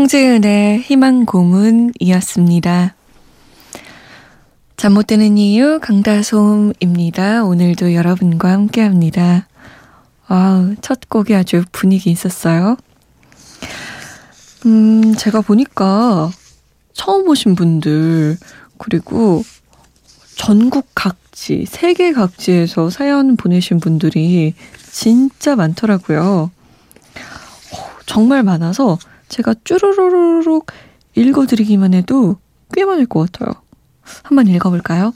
송지은의 희망 고문이었습니다. 잠 못 드는 이유 강다솜입니다. 오늘도 여러분과 함께 합니다. 아, 첫 곡이 아주 분위기 있었어요. 음, 제가 보니까 처음 오신 분들, 그리고 전국 각지, 세계 각지에서 사연 보내신 분들이 진짜 많더라고요. 정말 많아서 제가 쭈루루룩 읽어드리기만 해도 꽤 많을 것 같아요. 한번 읽어볼까요?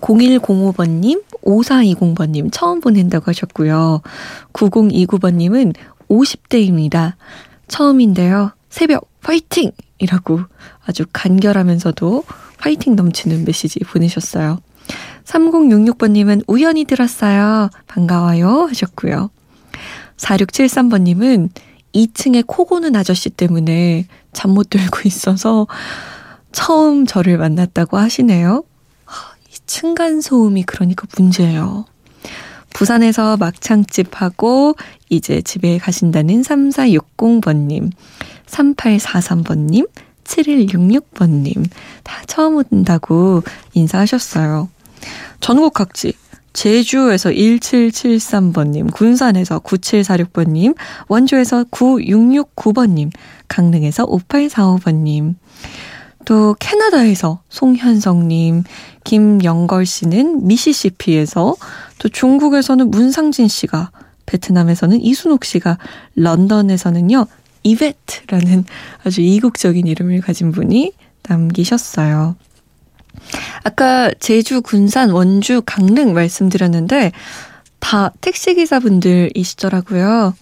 0105번님, 5420번님 처음 보낸다고 하셨고요. 9029번님은 50대입니다. 처음인데요. 새벽 화이팅! 이라고 아주 간결하면서도 화이팅 넘치는 메시지 보내셨어요. 3066번님은 우연히 들었어요. 반가워요. 하셨고요. 4673번님은 2층에 코 고는 아저씨 때문에 잠 못 들고 있어서 처음 저를 만났다고 하시네요. 이 층간소음이 그러니까 문제예요. 부산에서 막창집 하고 이제 집에 가신다는 3460번님, 3843번님, 7166번님 다 처음 온다고 인사하셨어요. 전국 각지 제주에서 1773번님, 군산에서 9746번님, 원주에서 9669번님, 강릉에서 5845번님, 또 캐나다에서 송현성님, 김영걸 씨는 미시시피에서, 또 중국에서는 문상진 씨가, 베트남에서는 이순옥 씨가, 런던에서는요, 이베트라는 아주 이국적인 이름을 가진 분이 남기셨어요. 아까 제주, 군산, 원주, 강릉 말씀드렸는데 다 택시기사분들이시더라고요.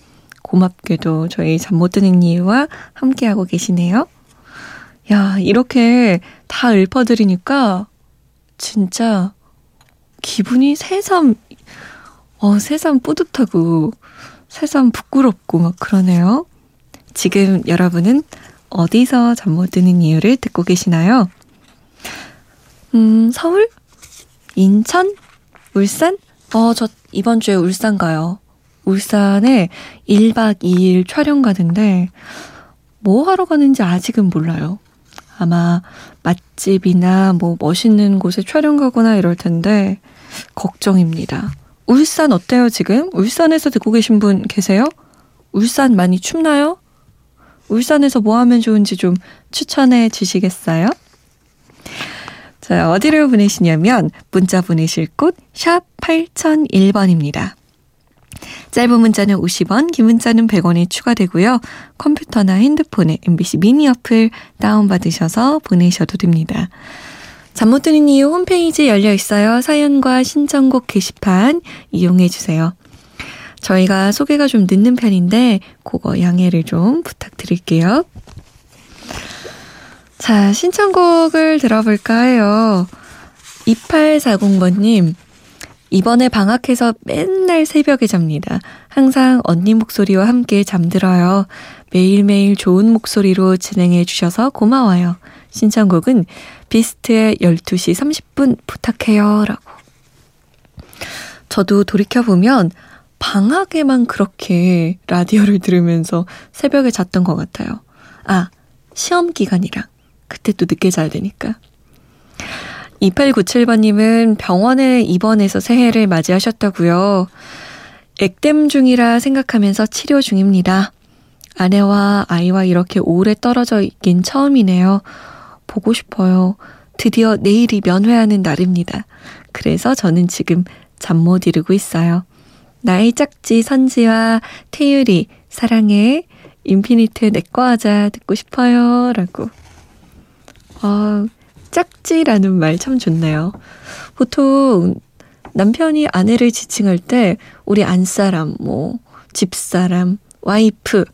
고맙게도 저희 잠 못 드는 이유와 함께하고 계시네요. 야, 이렇게 다 읊어드리니까 진짜 기분이 새삼, 어, 새삼 뿌듯하고 새삼 부끄럽고 막 그러네요. 지금 여러분은 어디서 잠 못 드는 이유를 듣고 계시나요? 음, 서울? 인천? 울산? 어, 저 이번 주에 울산 가요. 울산에 1박 2일 촬영 가는데, 뭐 하러 가는지 아직은 몰라요. 아마 맛집이나 뭐 멋있는 곳에 촬영 가거나 이럴 텐데, 걱정입니다. 울산 어때요, 지금? 울산에서 듣고 계신 분 계세요? 울산 많이 춥나요? 울산에서 뭐 하면 좋은지 좀 추천해 주시겠어요? 자, 어디로 보내시냐면 문자 보내실 곳 샵 8001번입니다. 짧은 문자는 50원, 긴 문자는 100원이 추가되고요. 컴퓨터나 핸드폰에 MBC 미니 어플 다운받으셔서 보내셔도 됩니다. 잠 못 드는 이유 홈페이지 열려 있어요. 사연과 신청곡 게시판 이용해 주세요. 저희가 소개가 좀 늦는 편인데 그거 양해를 좀 부탁드릴게요. 자, 신청곡을 들어볼까 해요. 2840번님, 이번에 방학해서 맨날 새벽에 잡니다. 항상 언니 목소리와 함께 잠들어요. 매일매일 좋은 목소리로 진행해 주셔서 고마워요. 신청곡은 비스트의 12시 30분 부탁해요. 라고. 저도 돌이켜보면 방학에만 그렇게 라디오를 들으면서 새벽에 잤던 것 같아요. 아, 시험 기간이랑. 그때 또 늦게 자야 되니까. 2897번님은 병원에 입원해서 새해를 맞이하셨다고요. 액땜 중이라 생각하면서 치료 중입니다. 아내와 아이와 이렇게 오래 떨어져 있긴 처음이네요. 보고 싶어요. 드디어 내일이 면회하는 날입니다. 그래서 저는 지금 잠 못 이루고 있어요. 나의 짝지 선지와 태율이 사랑해 인피니트 내꺼 하자 듣고 싶어요. 라고 아, 짝지라는 말 참 좋네요. 보통 남편이 아내를 지칭할 때 우리 안사람, 뭐, 집사람, 와이프,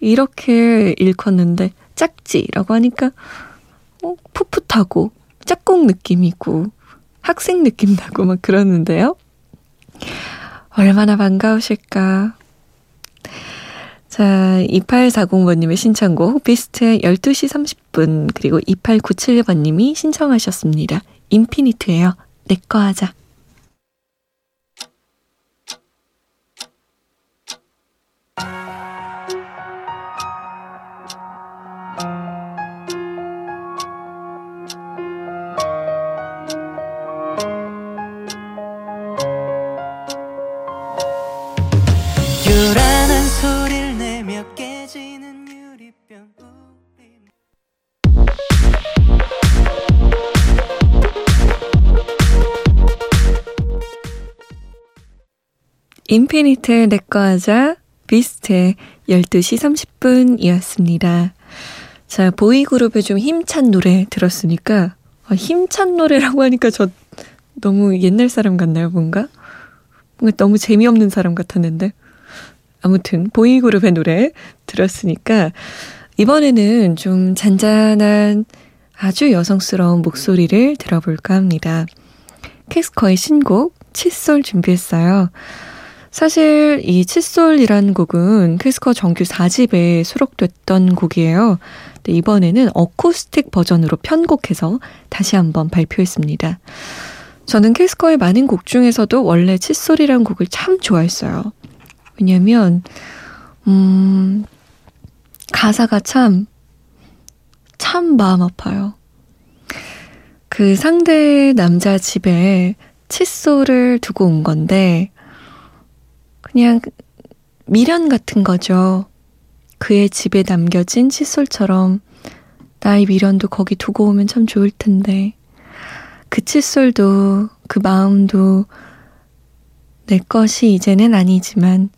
이렇게 일컫는데 짝지라고 하니까 어, 풋풋하고 짝꿍 느낌이고 학생 느낌 나고 막 그러는데요. 얼마나 반가우실까. 자, 2840번님의 신청곡 비스트의 12시 30분 그리고 2897번님이 신청하셨습니다. 인피니트예요. 내꺼 하자. 인피니트의 내꺼 하자, 비스트의 12시 30분이었습니다. 자, 보이그룹의 좀 힘찬 노래 들었으니까, 아, 힘찬 노래라고 하니까 저 너무 옛날 사람 같나요, 뭔가? 뭔가 너무 재미없는 사람 같았는데. 아무튼, 보이그룹의 노래 들었으니까, 이번에는 좀 잔잔한 아주 여성스러운 목소리를 들어볼까 합니다. 캐스커의 신곡, 칫솔 준비했어요. 사실 이 칫솔이란 곡은 캐스커 정규 4집에 수록됐던 곡이에요. 근데 이번에는 어쿠스틱 버전으로 편곡해서 다시 한번 발표했습니다. 저는 캐스커의 많은 곡 중에서도 원래 칫솔이란 곡을 참 좋아했어요. 왜냐면, 음, 가사가 참, 참 마음 아파요. 그 상대 남자 집에 칫솔을 두고 온 건데, 그냥 미련 같은 거죠. 그의 집에 남겨진 칫솔처럼 나의 미련도 거기 두고 오면 참 좋을 텐데. 그 칫솔도 그 마음도 내 것이 이제는 아니지만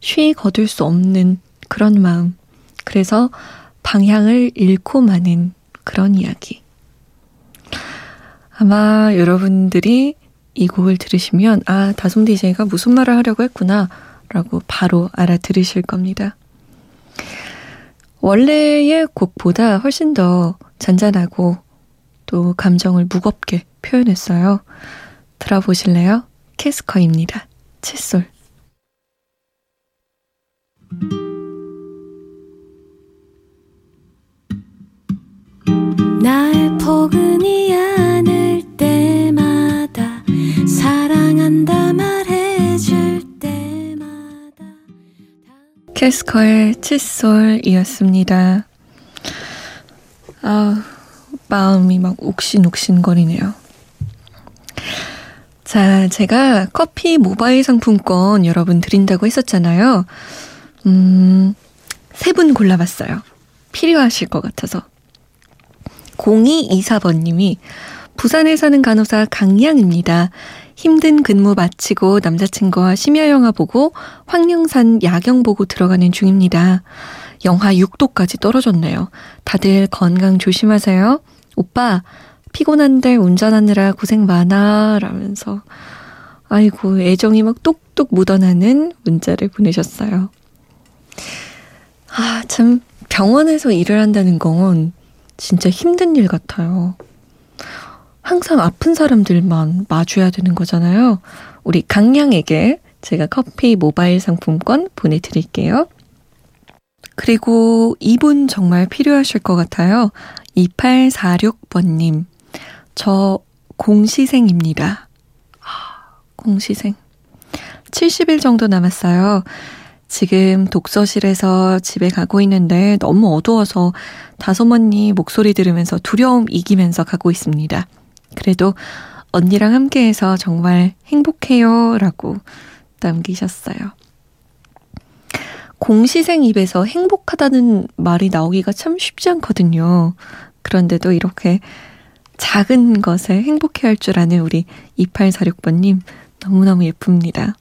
쉬 거둘 수 없는 그런 마음. 그래서 방향을 잃고 마는 그런 이야기. 아마 여러분들이 이 곡을 들으시면 아 다솜 DJ가 무슨 말을 하려고 했구나 라고 바로 알아들으실 겁니다. 원래의 곡보다 훨씬 더 잔잔하고 또 감정을 무겁게 표현했어요. 들어보실래요? 캐스커입니다. 칫솔. 나의 포근히 캐스커의 칫솔이었습니다. 아, 마음이 막 욱신욱신거리네요. 자, 제가 커피 모바일 상품권 여러분 드린다고 했었잖아요. 음, 세 분 골라봤어요. 필요하실 것 같아서. 0224번님이 부산에 사는 간호사 강양입니다. 힘든 근무 마치고 남자친구와 심야 영화 보고 황령산 야경 보고 들어가는 중입니다. 영하 6도까지 떨어졌네요. 다들 건강 조심하세요. 오빠, 피곤한데 운전하느라 고생 많아. 라면서. 아이고, 애정이 막 뚝뚝 묻어나는 문자를 보내셨어요. 아, 참, 병원에서 일을 한다는 건 진짜 힘든 일 같아요. 항상 아픈 사람들만 마주해야 되는 거잖아요. 우리 강양에게 제가 커피 모바일 상품권 보내드릴게요. 그리고 이분 정말 필요하실 것 같아요. 2846번님. 저 공시생입니다. 공시생. 70일 정도 남았어요. 지금 독서실에서 집에 가고 있는데 너무 어두워서 다솜 언니 목소리 들으면서 두려움 이기면서 가고 있습니다. 그래도 언니랑 함께해서 정말 행복해요. 라고 남기셨어요. 공시생 입에서 행복하다는 말이 나오기가 참 쉽지 않거든요. 그런데도 이렇게 작은 것에 행복해 할 줄 아는 우리 2846번님 너무너무 예쁩니다.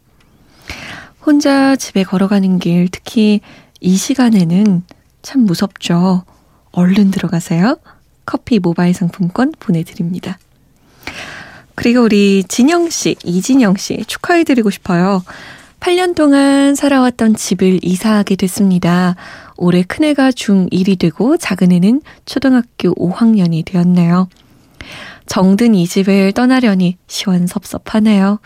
혼자 집에 걸어가는 길, 특히 이 시간에는 참 무섭죠. 얼른 들어가세요. 커피 모바일 상품권 보내드립니다. 그리고 우리 진영 씨, 이진영 씨 축하해드리고 싶어요. 8년 동안 살아왔던 집을 이사하게 됐습니다. 올해 큰애가 중1이 되고 작은애는 초등학교 5학년이 되었네요. 정든 이 집을 떠나려니 시원섭섭하네요.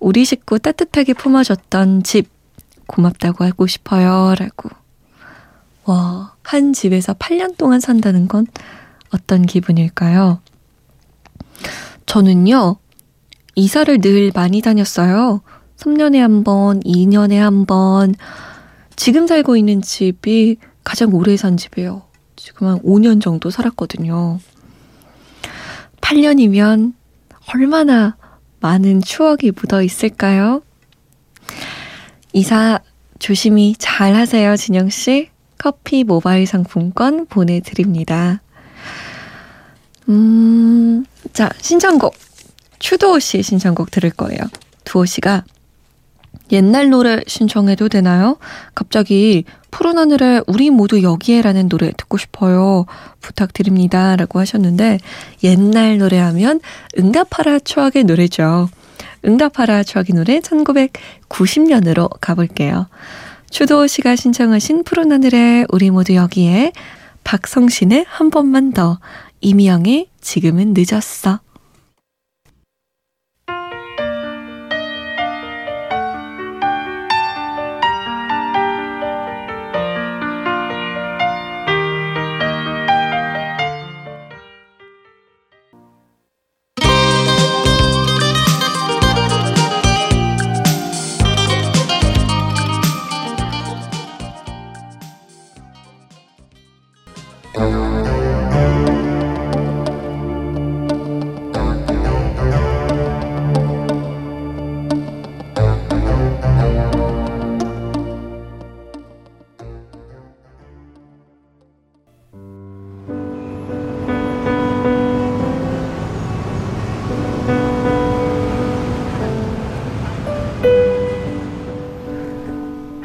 우리 식구 따뜻하게 품어줬던 집 고맙다고 하고 싶어요. 라고. 와, 한 집에서 8년 동안 산다는 건 어떤 기분일까요? 저는요, 이사를 늘 많이 다녔어요. 3년에 한 번, 2년에 한 번. 지금 살고 있는 집이 가장 오래 산 집이에요. 지금 한 5년 정도 살았거든요. 8년이면 얼마나 많은 추억이 묻어 있을까요? 이사 조심히 잘 하세요, 진영씨. 커피 모바일 상품권 보내드립니다. 음, 자, 신청곡. 추도호 씨의 신청곡 들을 거예요. 두호 씨가 옛날 노래 신청해도 되나요? 갑자기 푸른 하늘에 우리 모두 여기에라는 노래 듣고 싶어요. 부탁드립니다. 라고 하셨는데 옛날 노래하면 응답하라 추억의 노래죠. 응답하라 추억의 노래 1990년으로 가볼게요. 추도호 씨가 신청하신 푸른 하늘에 우리 모두 여기에 박성신의 한 번만 더 이미영의 지금은 늦었어.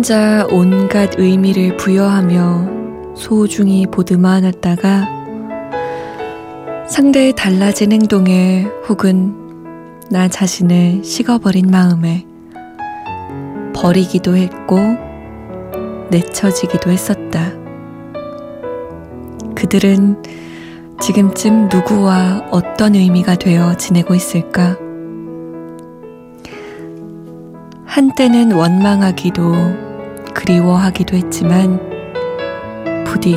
혼자 온갖 의미를 부여하며 소중히 보드마 안았다가 상대의 달라진 행동에 혹은 나 자신을 식어버린 마음에 버리기도 했고 내쳐지기도 했었다. 그들은 지금쯤 누구와 어떤 의미가 되어 지내고 있을까? 한때는 원망하기도 그리워하기도 했지만 부디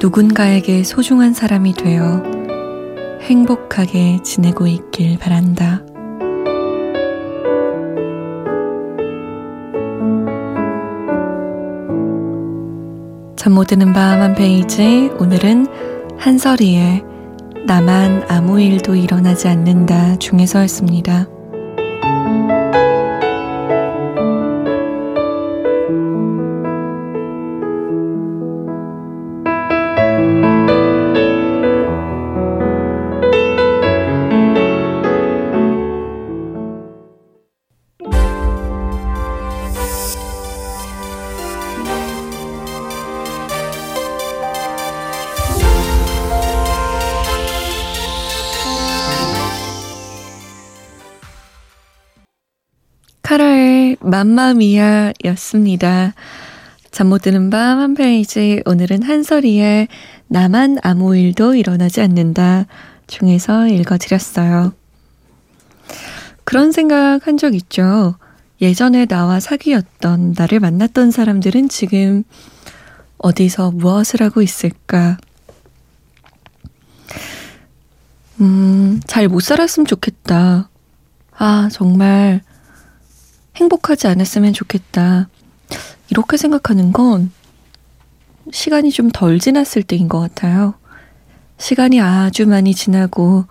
누군가에게 소중한 사람이 되어 행복하게 지내고 있길 바란다. 잠 못 드는 밤 한 페이지 오늘은 한설이의 나만 아무 일도 일어나지 않는다 중에서였습니다. 맘마미아 였습니다. 잠 못 드는 밤 한 페이지 오늘은 한설이의 나만 아무 일도 일어나지 않는다 중에서 읽어드렸어요. 그런 생각 한 적 있죠. 예전에 나와 사귀었던 나를 만났던 사람들은 지금 어디서 무엇을 하고 있을까? 음, 잘 못 살았으면 좋겠다. 아, 정말 행복하지 않았으면 좋겠다. 이렇게 생각하는 건 시간이 좀 덜 지났을 때인 것 같아요. 시간이 아주 많이 지나고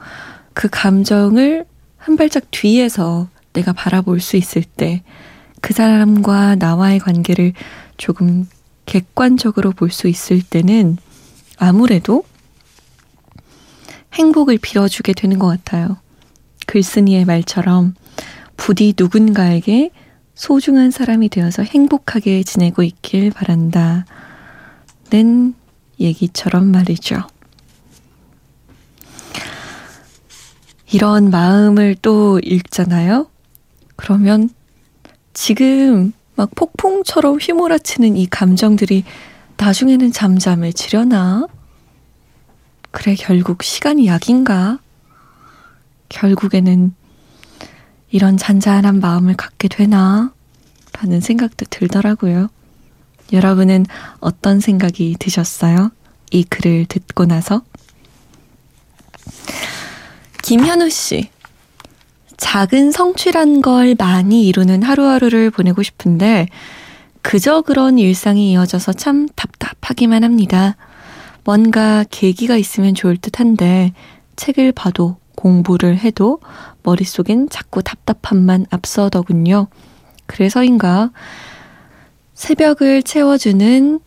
그 감정을 한 발짝 뒤에서 내가 바라볼 수 있을 때 그 사람과 나와의 관계를 조금 객관적으로 볼 수 있을 때는 아무래도 행복을 빌어주게 되는 것 같아요. 글쓴이의 말처럼 부디 누군가에게 소중한 사람이 되어서 행복하게 지내고 있길 바란다. 는 얘기처럼 말이죠. 이런 마음을 또 읽잖아요? 그러면 지금 막 폭풍처럼 휘몰아치는 이 감정들이 나중에는 잠잠해지려나? 그래, 결국 시간이 약인가? 결국에는 이런 잔잔한 마음을 갖게 되나? 라는 생각도 들더라고요. 여러분은 어떤 생각이 드셨어요? 이 글을 듣고 나서? 김현우 씨. 작은 성취란 걸 많이 이루는 하루하루를 보내고 싶은데, 그저 그런 일상이 이어져서 참 답답하기만 합니다. 뭔가 계기가 있으면 좋을 듯 한데, 책을 봐도 공부를 해도 머릿속엔 자꾸 답답함만 앞서더군요. 그래서인가, 새벽을 채워주는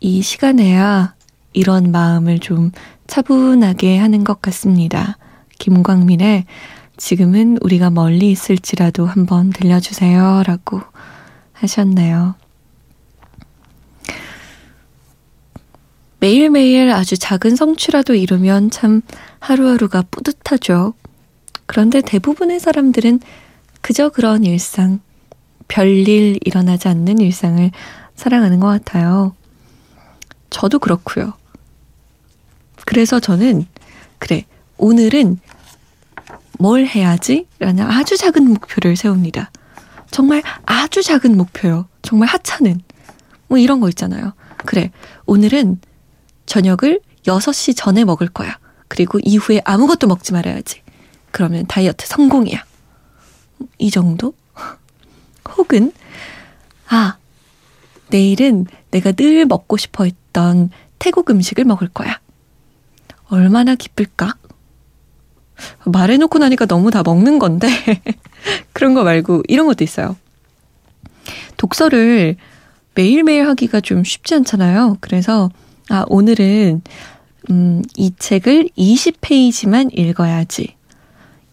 이 시간에야 이런 마음을 좀 차분하게 하는 것 같습니다. 김광민의 지금은 우리가 멀리 있을지라도 한번 들려주세요. 라고 하셨네요. 매일매일 아주 작은 성취라도 이루면 참 하루하루가 뿌듯하죠. 그런데 대부분의 사람들은 그저 그런 일상, 별일 일어나지 않는 일상을 살아가는 것 같아요. 저도 그렇고요. 그래서 저는 그래 오늘은 뭘 해야지? 라는 아주 작은 목표를 세웁니다. 정말 아주 작은 목표요. 정말 하찮은. 뭐 이런 거 있잖아요. 그래, 오늘은 저녁을 6시 전에 먹을 거야. 그리고 이후에 아무것도 먹지 말아야지. 그러면 다이어트 성공이야. 이 정도? 혹은, 아, 내일은 내가 늘 먹고 싶어 했던 태국 음식을 먹을 거야. 얼마나 기쁠까? 말해놓고 나니까 너무 다 먹는 건데 그런 거 말고 이런 것도 있어요. 독서를 매일매일 하기가 좀 쉽지 않잖아요. 그래서 아 오늘은 음, 이 책을 20페이지만 읽어야지.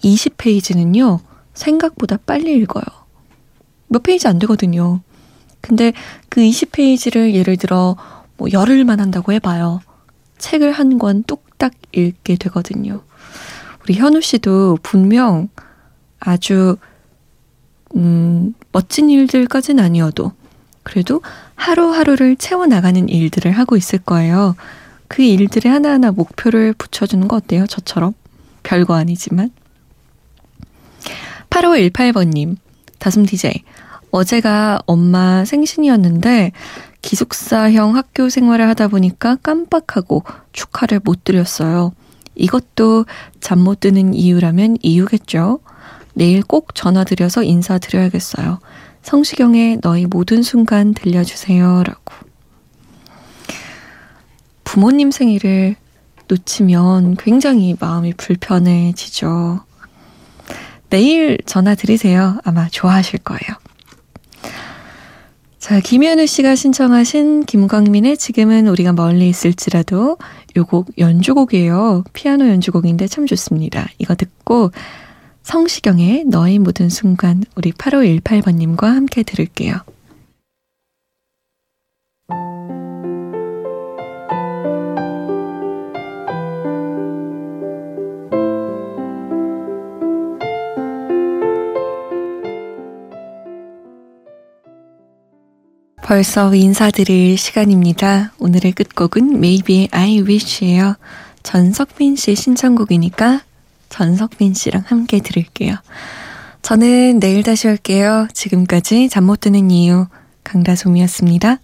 20페이지는요. 생각보다 빨리 읽어요. 몇 페이지 안 되거든요. 근데 그 20페이지를 예를 들어 뭐 열흘만 한다고 해봐요. 책을 한 권 뚝딱 읽게 되거든요. 우리 현우 씨도 분명 아주 음, 멋진 일들까지는 아니어도 그래도 하루하루를 채워나가는 일들을 하고 있을 거예요. 그 일들에 하나하나 목표를 붙여주는 거 어때요? 저처럼. 별거 아니지만. 8518번님, 다솜 DJ. 어제가 엄마 생신이었는데 기숙사형 학교 생활을 하다 보니까 깜빡하고 축하를 못 드렸어요. 이것도 잠 못 드는 이유라면 이유겠죠. 내일 꼭 전화드려서 인사드려야겠어요. 성시경의 너희 모든 순간 들려주세요. 라고. 부모님 생일을 놓치면 굉장히 마음이 불편해지죠. 내일 전화 드리세요. 아마 좋아하실 거예요. 자, 김현우 씨가 신청하신 김광민의 지금은 우리가 멀리 있을지라도 요곡 연주곡이에요. 피아노 연주곡인데 참 좋습니다. 이거 듣고 성시경의 너의 모든 순간 우리 8518번님과 함께 들을게요. 벌써 인사드릴 시간입니다. 오늘의 끝곡은 Maybe I Wish예요. 전석빈 씨 신청곡이니까 전석빈 씨랑 함께 들을게요. 저는 내일 다시 올게요. 지금까지 잠 못 드는 이유 강다솜이었습니다.